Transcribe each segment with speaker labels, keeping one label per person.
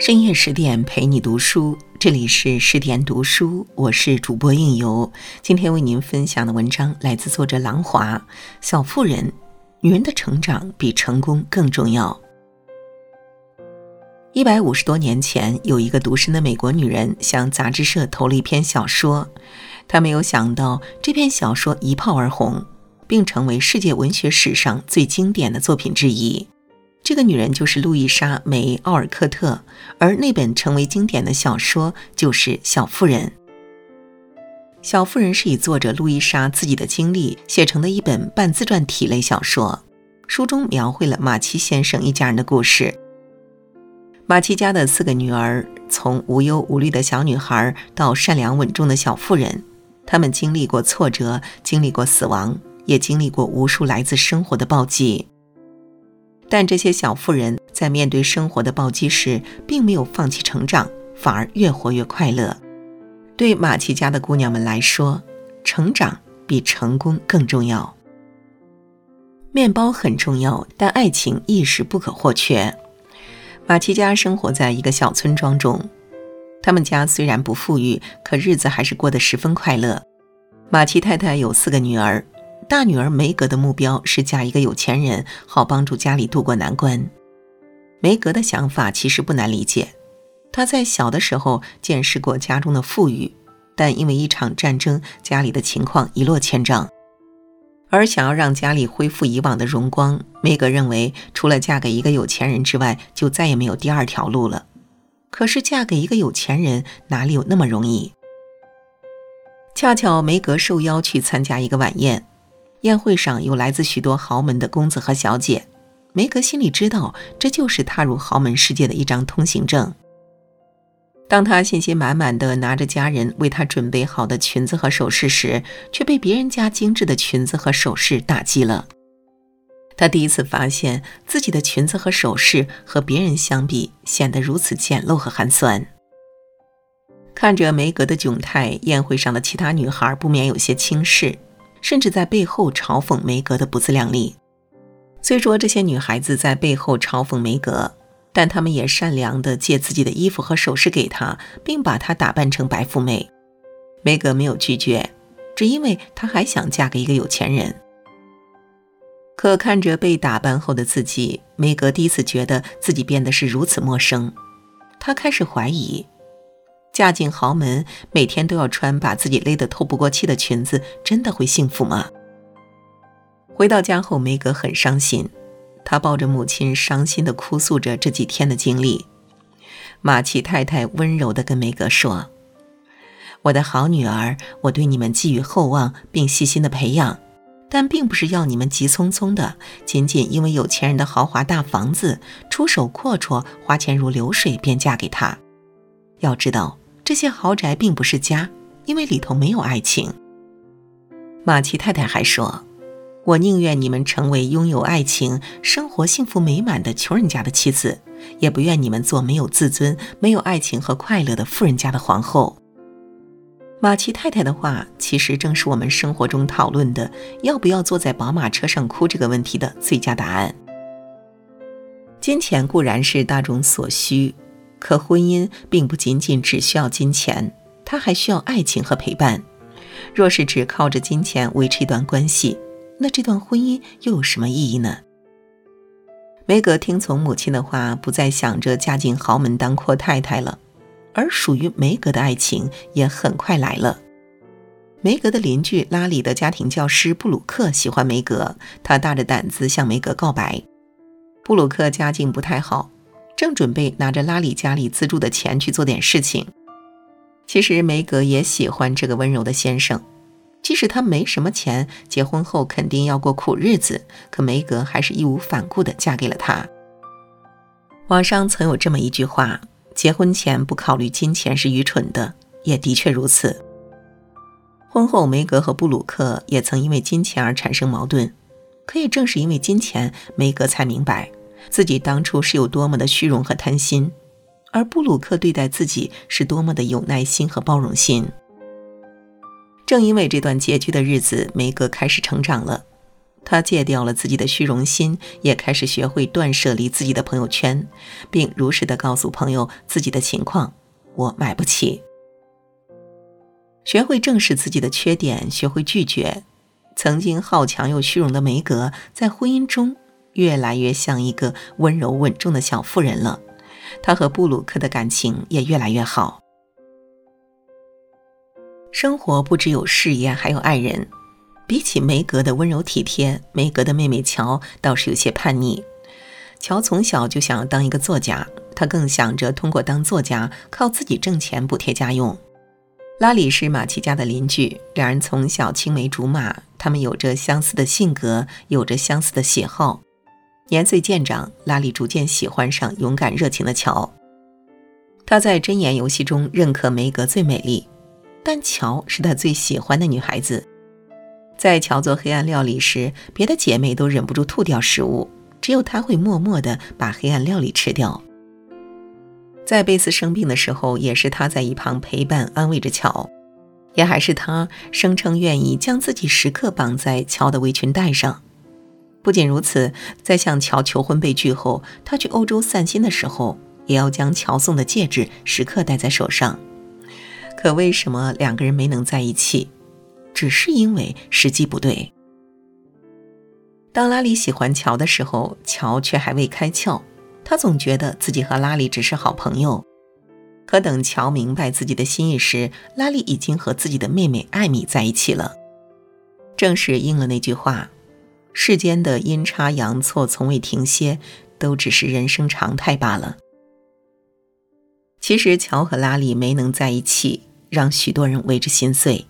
Speaker 1: 深夜十点陪你读书，这里是十点读书，我是主播应由。今天为您分享的文章来自作者郎华。小妇人，女人的成长比成功更重要。一百五十多年前，有一个独身的美国女人向杂志社投了一篇小说，她没有想到这篇小说一炮而红，并成为世界文学史上最经典的作品之一。这个女人就是路易莎·梅·奥尔科特，而那本成为经典的小说就是《小妇人》。《小妇人》是以作者路易莎自己的经历写成的一本半自传体类小说，书中描绘了马奇先生一家人的故事。马奇家的四个女儿，从无忧无虑的小女孩到善良稳重的小妇人，她们经历过挫折，经历过死亡，也经历过无数来自生活的暴击。但这些小妇人在面对生活的暴击时，并没有放弃成长，反而越活越快乐。对马奇家的姑娘们来说，成长比成功更重要。面包很重要，但爱情亦是不可或缺。马奇家生活在一个小村庄中，他们家虽然不富裕，可日子还是过得十分快乐。马奇太太有四个女儿。大女儿梅格的目标是嫁一个有钱人，好帮助家里渡过难关。梅格的想法其实不难理解，她在小的时候见识过家中的富裕，但因为一场战争，家里的情况一落千丈。而想要让家里恢复以往的荣光，梅格认为除了嫁给一个有钱人之外，就再也没有第二条路了。可是嫁给一个有钱人哪里有那么容易？恰巧梅格受邀去参加一个晚宴。宴会上有来自许多豪门的公子和小姐，梅格心里知道这就是踏入豪门世界的一张通行证。当他信心满满的拿着家人为他准备好的裙子和首饰时，却被别人家精致的裙子和首饰打击了。他第一次发现自己的裙子和首饰和别人相比显得如此简陋和寒酸。看着梅格的窘态，宴会上的其他女孩不免有些轻视。甚至在背后嘲讽梅格的不自量力。虽说这些女孩子在背后嘲讽梅格，但她们也善良地借自己的衣服和首饰给她，并把她打扮成白富美。梅格没有拒绝，只因为她还想嫁给一个有钱人。可看着被打扮后的自己，梅格第一次觉得自己变得是如此陌生。她开始怀疑。嫁进豪门，每天都要穿把自己勒得透不过气的裙子，真的会幸福吗？回到家后，梅格很伤心，她抱着母亲，伤心地哭诉着这几天的经历。马奇太太温柔地跟梅格说：“我的好女儿，我对你们寄予厚望，并细心的培养，但并不是要你们急匆匆的，仅仅因为有钱人的豪华大房子，出手阔绰，花钱如流水，便嫁给他。要知道。”这些豪宅并不是家，因为里头没有爱情。马奇太太还说：“我宁愿你们成为拥有爱情、生活幸福美满的穷人家的妻子，也不愿你们做没有自尊、没有爱情和快乐的富人家的皇后。”马奇太太的话，其实正是我们生活中讨论的要不要坐在宝马车上哭这个问题的最佳答案。金钱固然是大众所需。可婚姻并不仅仅只需要金钱，它还需要爱情和陪伴。若是只靠着金钱维持一段关系，那这段婚姻又有什么意义呢？梅格听从母亲的话，不再想着嫁进豪门当阔太太了，而属于梅格的爱情也很快来了。梅格的邻居拉里的家庭教师布鲁克喜欢梅格，他大着胆子向梅格告白。布鲁克家境不太好。正准备拿着拉里家里资助的钱去做点事情，其实梅格也喜欢这个温柔的先生，即使他没什么钱，结婚后肯定要过苦日子，可梅格还是义无反顾地嫁给了他。网上曾有这么一句话：结婚前不考虑金钱是愚蠢的，也的确如此。婚后，梅格和布鲁克也曾因为金钱而产生矛盾，可也正是因为金钱，梅格才明白。自己当初是有多么的虚荣和贪心，而布鲁克对待自己是多么的有耐心和包容心。正因为这段拮据的日子，梅格开始成长了。他戒掉了自己的虚荣心，也开始学会断舍离自己的朋友圈，并如实的告诉朋友自己的情况：“我买不起。”学会正视自己的缺点，学会拒绝。曾经好强又虚荣的梅格，在婚姻中越来越像一个温柔稳重的小妇人了。她和布鲁克的感情也越来越好。生活不只有事业，还有爱人。比起梅格的温柔体贴，梅格的妹妹乔倒是有些叛逆。乔从小就想要当一个作家，她更想着通过当作家靠自己挣钱补贴家用。拉里是马奇家的邻居，两人从小青梅竹马，他们有着相似的性格，有着相似的喜好。年岁渐长，拉里逐渐喜欢上勇敢热情的乔。他在箴言游戏中认可梅格最美丽，但乔是他最喜欢的女孩子。在乔做黑暗料理时，别的姐妹都忍不住吐掉食物，只有她会默默地把黑暗料理吃掉。在贝斯生病的时候，也是他在一旁陪伴安慰着乔，也还是他声称愿意将自己时刻绑在乔的围裙带上。不仅如此，在向乔求婚被拒后，他去欧洲散心的时候，也要将乔送的戒指时刻戴在手上。可为什么两个人没能在一起？只是因为时机不对。当拉里喜欢乔的时候，乔却还未开窍。他总觉得自己和拉里只是好朋友。可等乔明白自己的心意时，拉里已经和自己的妹妹艾米在一起了。正是应了那句话：“世间的阴差阳错从未停歇，都只是人生常态罢了。”其实，乔和拉里没能在一起，让许多人为之心碎。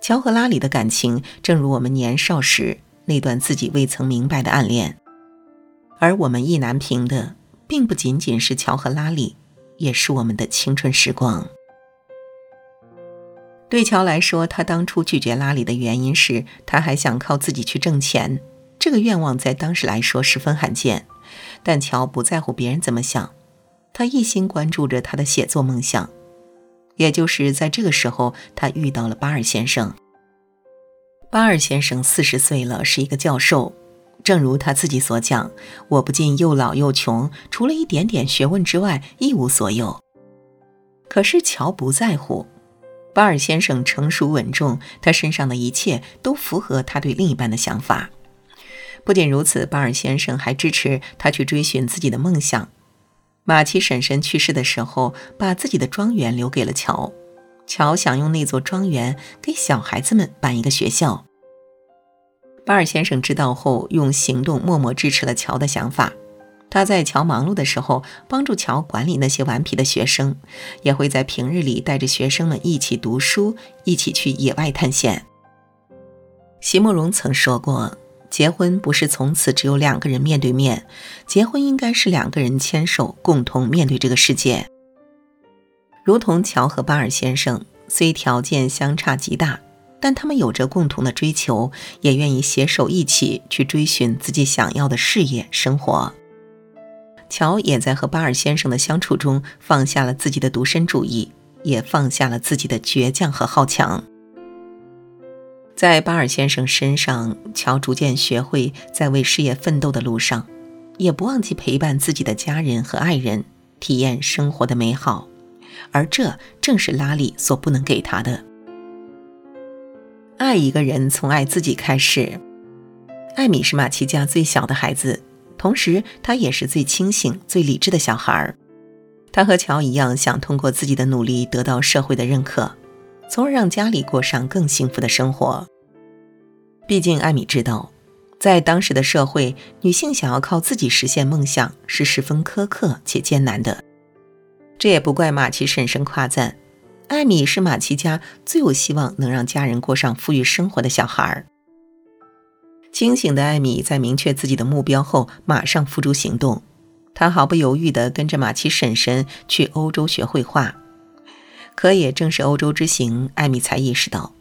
Speaker 1: 乔和拉里的感情，正如我们年少时那段自己未曾明白的暗恋，而我们意难平的，并不仅仅是乔和拉里，也是我们的青春时光。对乔来说，他当初拒绝拉里的原因是，他还想靠自己去挣钱，这个愿望在当时来说十分罕见。但乔不在乎别人怎么想，他一心关注着他的写作梦想。也就是在这个时候，他遇到了巴尔先生。巴尔先生四十岁了，是一个教授。正如他自己所讲：“我不仅又老又穷，除了一点点学问之外，一无所有。”可是乔不在乎。巴尔先生成熟稳重，他身上的一切都符合他对另一半的想法。不仅如此，巴尔先生还支持他去追寻自己的梦想。马奇婶婶去世的时候，把自己的庄园留给了乔。乔想用那座庄园给小孩子们办一个学校。巴尔先生知道后，用行动默默支持了乔的想法。他在乔忙碌的时候，帮助乔管理那些顽皮的学生，也会在平日里带着学生们一起读书，一起去野外探险。席慕容曾说过。结婚不是从此只有两个人面对面，结婚应该是两个人牵手共同面对这个世界。如同乔和巴尔先生，虽条件相差极大，但他们有着共同的追求，也愿意携手一起去追寻自己想要的事业生活。乔也在和巴尔先生的相处中放下了自己的独身主义，也放下了自己的倔强和好强。在巴尔先生身上，乔逐渐学会在为事业奋斗的路上，也不忘记陪伴自己的家人和爱人，体验生活的美好。而这正是拉里所不能给他的。爱一个人，从爱自己开始。艾米是马奇家最小的孩子，同时他也是最清醒、最理智的小孩儿。他和乔一样，想通过自己的努力得到社会的认可，从而让家里过上更幸福的生活。毕竟，艾米知道，在当时的社会，女性想要靠自己实现梦想是十分苛刻且艰难的。这也不怪马奇婶婶夸赞，艾米是马奇家最有希望能让家人过上富裕生活的小孩儿。清醒的艾米在明确自己的目标后，马上付诸行动。她毫不犹豫地跟着马奇婶婶去欧洲学绘画。可也正是欧洲之行，艾米才意识到。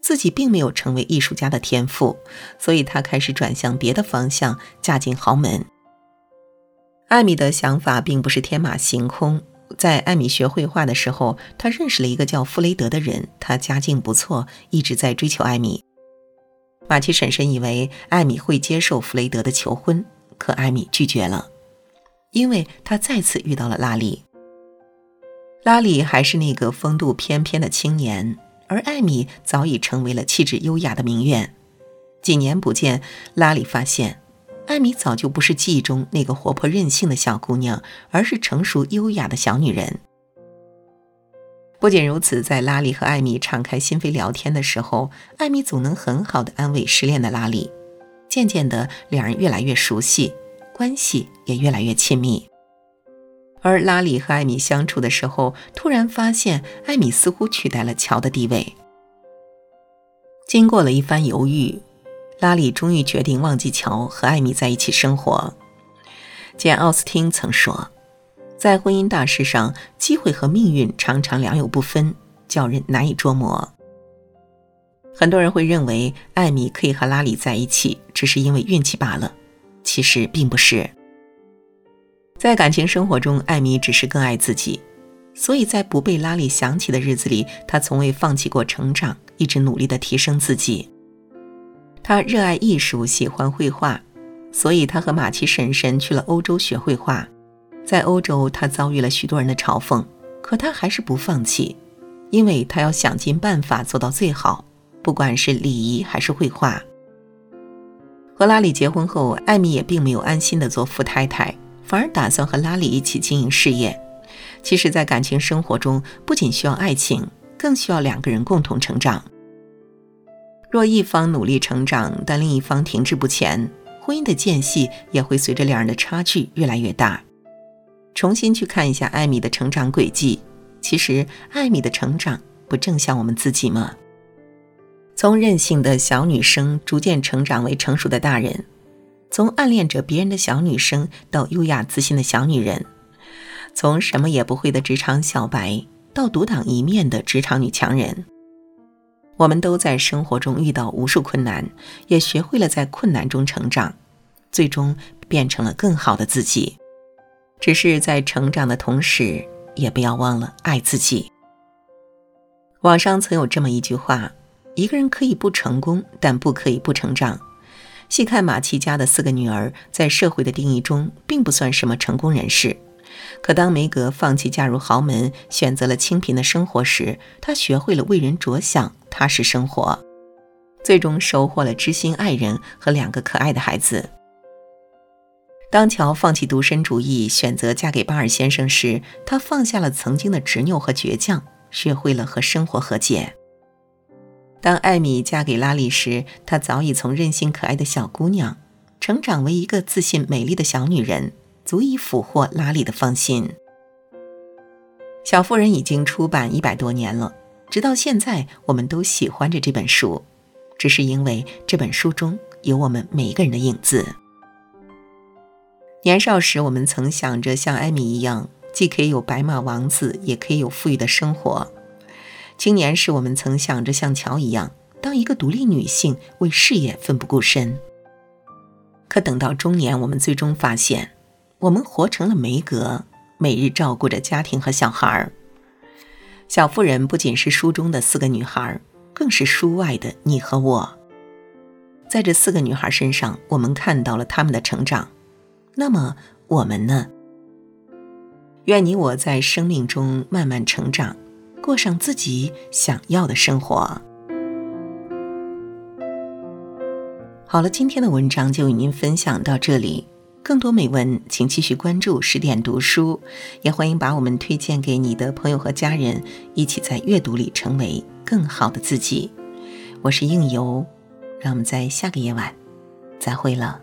Speaker 1: 自己并没有成为艺术家的天赋，所以他开始转向别的方向，嫁进豪门。艾米的想法并不是天马行空。在艾米学绘画的时候，他认识了一个叫弗雷德的人，他家境不错，一直在追求艾米。马奇婶婶以为艾米会接受弗雷德的求婚，可艾米拒绝了，因为她再次遇到了拉里。拉里还是那个风度翩翩的青年，而艾米早已成为了气质优雅的名媛。几年不见，拉里发现，艾米早就不是记忆中那个活泼任性的小姑娘，而是成熟优雅的小女人。不仅如此，在拉里和艾米敞开心扉聊天的时候，艾米总能很好的安慰失恋的拉里。渐渐的，两人越来越熟悉，关系也越来越亲密。而拉里和艾米相处的时候，突然发现艾米似乎取代了乔的地位。经过了一番犹豫，拉里终于决定忘记乔，和艾米在一起生活。简·奥斯汀曾说。在婚姻大事上，机会和命运常常良莠不分，叫人难以捉摸。很多人会认为艾米可以和拉里在一起，只是因为运气罢了。其实并不是。在感情生活中，艾米只是更爱自己，所以在不被拉里想起的日子里，她从未放弃过成长，一直努力地提升自己。她热爱艺术，喜欢绘画，所以她和马奇婶婶去了欧洲学绘画。在欧洲，他遭遇了许多人的嘲讽，可他还是不放弃，因为他要想尽办法做到最好，不管是礼仪还是绘画。和拉里结婚后，艾米也并没有安心的做富太太，反而打算和拉里一起经营事业。其实，在感情生活中，不仅需要爱情，更需要两个人共同成长。若一方努力成长，但另一方停滞不前，婚姻的间隙也会随着两人的差距越来越大。重新去看一下艾米的成长轨迹，其实艾米的成长不正像我们自己吗？从任性的小女生逐渐成长为成熟的大人，从暗恋着别人的小女生到优雅自信的小女人，从什么也不会的职场小白到独当一面的职场女强人，我们都在生活中遇到无数困难，也学会了在困难中成长，最终变成了更好的自己。只是在成长的同时，也不要忘了爱自己。网上曾有这么一句话：一个人可以不成功，但不可以不成长。细看马奇家的四个女儿，在社会的定义中，并不算什么成功人士。可当梅格放弃嫁入豪门，选择了清贫的生活时，她学会了为人着想，踏实生活，最终收获了知心爱人和两个可爱的孩子。当乔放弃独身主义，选择嫁给巴尔先生时，他放下了曾经的执拗和倔强，学会了和生活和解。当艾米嫁给拉里时，她早已从任性可爱的小姑娘，成长为一个自信美丽的小女人，足以俘获拉里的芳心。小妇人已经出版一百多年了，直到现在，我们都喜欢着这本书，只是因为这本书中有我们每一个人的影子。年少时，我们曾想着像艾米一样，既可以有白马王子，也可以有富裕的生活。青年时，我们曾想着像乔一样，当一个独立女性，为事业奋不顾身。可等到中年，我们最终发现，我们活成了梅格，每日照顾着家庭和小孩儿。小妇人不仅是书中的四个女孩，更是书外的你和我。在这四个女孩身上，我们看到了她们的成长。那么我们呢？愿你我在生命中慢慢成长，过上自己想要的生活。好了，今天的文章就与您分享到这里。更多美文，请继续关注十点读书，也欢迎把我们推荐给你的朋友和家人，一起在阅读里成为更好的自己。我是应由，让我们在下个夜晚再会了。